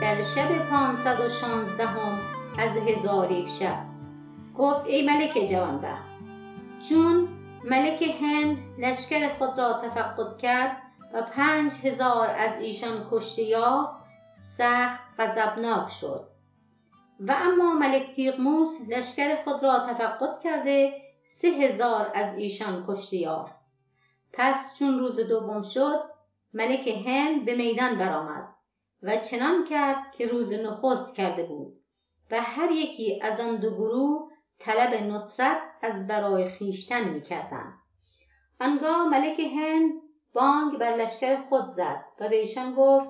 در شب پانصد و شانزدهم از هزار یک شب. گفت ای ملک جوانبخت چون ملک هند لشکر خود را تفقد کرد و پنج هزار از ایشان کشته یافت سخت غضبناک شد. و اما ملک تیغموس لشکر خود را تفقد کرده سه هزار از ایشان کشته یافت پس چون روز دوم شد ملک هند به میدان برآمد و چنان کرد که روز نخست کرده بود و هر یکی از آن دو گروه طلب نصرت از برای خویشتن می‌کردند. آنگاه ملک هند بانگ بر لشکر خود زد و به گفت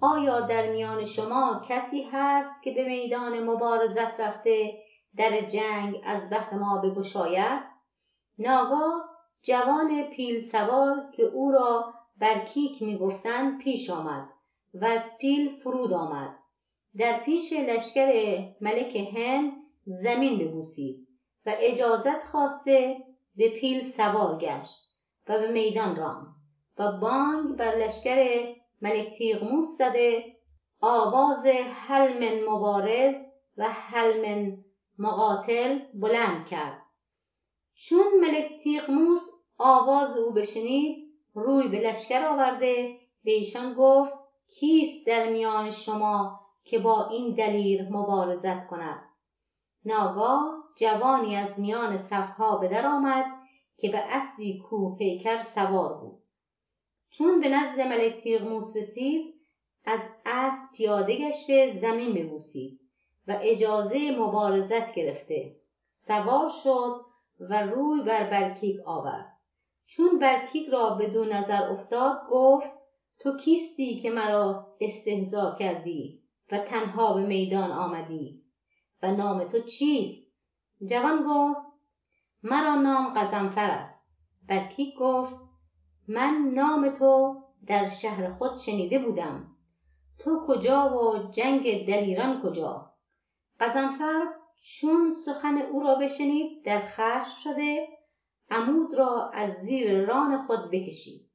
آیا در میان شما کسی هست که به میدان مبارزت رفته در جنگ از بهر ما بگشاید؟ ناگاه جوان پیل سوار که او را برکیک می‌گفتند پیش آمد و از پیل فرود آمد. در پیش لشکر ملک هند زمین ببوسید و اجازت خواسته به پیل سوار گشت و به میدان راند و بانگ بر لشکر ملک تیغموس زده آواز حلم مبارز و حلم مقاتل بلند کرد. چون ملک تیغموس آواز او بشنید روی به لشکر آورده. به ایشان گفت کیست در میان شما که با این دلیر مبارزت کند؟ ناگاه جوانی از میان صفها به در آمد که به اسبی کوه پیکر سوار بود. چون به نزد ملک تیغموس رسید از اسب پیاده گشته زمین ببوسید و اجازه مبارزت گرفته. سوار شد و روی بر برکیک آورد. چون برکیک را به دو نظر افتاد گفت تو کیستی که مرا استهزا کردی و تنها به میدان آمدی و نام تو چیست؟ جوان گفت مرا نام قزنفر است. برکیک گفت من نام تو در شهر خود شنیده بودم. تو کجا و جنگ دلیران کجا؟ قزنفر چون سخن او را بشنید در خشم شده عمود را از زیر ران خود بکشید.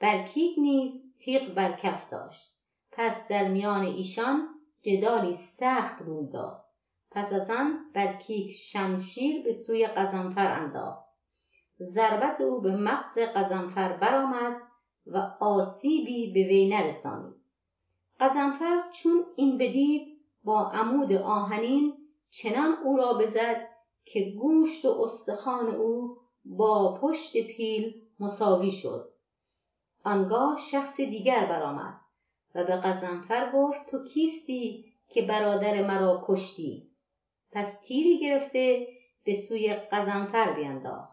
برکیک نیز تیغ بر کف داشت. پس در میان ایشان جدالی سخت روی داد. پس از آن برکیک شمشیر به سوی قزنفر انداخت. ضربت او به مغز قزنفر برآمد و آسیبی به وی نرسانید. قزنفر چون این بدید با عمود آهنین چنان او را بزد که گوشت و استخوان او با پشت پیل مساوی شد. آنگاه شخص دیگر برآمد و به قزنفر گفت تو کیستی که برادر مرا کشتی؟ پس تیری گرفته به سوی قزنفر بینداخت.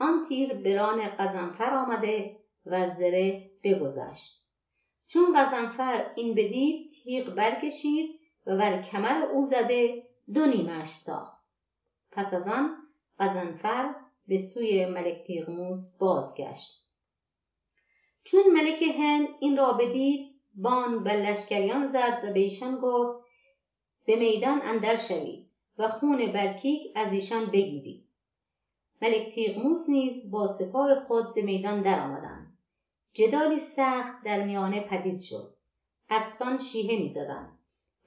آن تیر به ران قزنفر آمده و زره بگذشت. چون قزنفر این بدید تیغ برکشید و بر کمر او زده دو نیمش ساخت. پس از آن قزنفر به سوی ملک تیغموس بازگشت. چون ملک هند این را بدید بان به لشکریان زد و به ایشان گفت به میدان اندر شوید و خون برکیک از ایشان بگیرید. ملک تیغموس نیز با سپاه خود به میدان درآمدند. جدالی سخت در میانه پدید شد. اسبان شیهه می‌زدند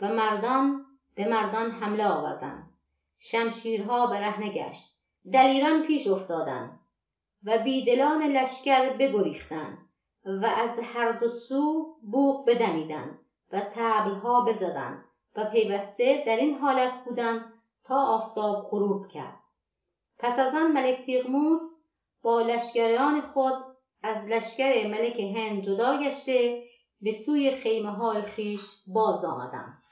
و مردان به مردان حمله آوردند. شمشیرها برهنه گشت دلیران پیش افتادند و بیدلان لشکر بگریختند و از هر دو سو بوق بدمیدند و تبلها بزدند و پیوسته در این حالت بودند تا آفتاب غروب کرد. پس از آن ملک تیغموس با لشکریان خود از لشکر ملک هند جدا گشته به سوی خیمه های خیش باز آمدند.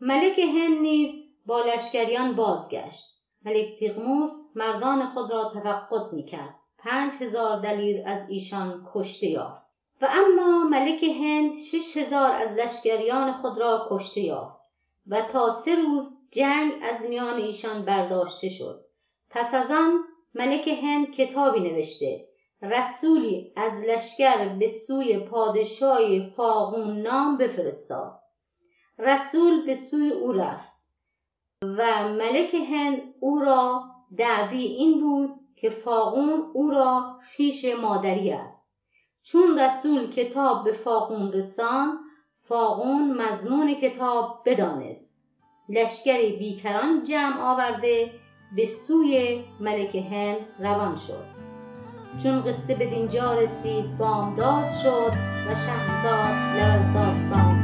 ملک هند نیز با لشکریان بازگشت. ملک تیغموس مردان خود را تفقد می‌کرد. پنج هزار دلیر از ایشان کشته یافت. و اما ملک هند شش هزار از لشکریان خود را کشته یافت. و تا سه روز جنگ از میان ایشان برداشته شد. پس از آن ملک هند کتابی نوشته. رسولی از لشکر به سوی پادشاه فاغون نام بفرستاد. رسول به سوی او رفت. و ملک هند او را دعوی این بود که فاغون او را خیش مادری است. چون رسول کتاب به فاغون رسان فاغون مضمون کتاب بدانست. لشکری بیکران جمع آورده به سوی ملک هند روان شد. چون قصه به دینجا رسید بامداد شد و شهرزاد لب از داستان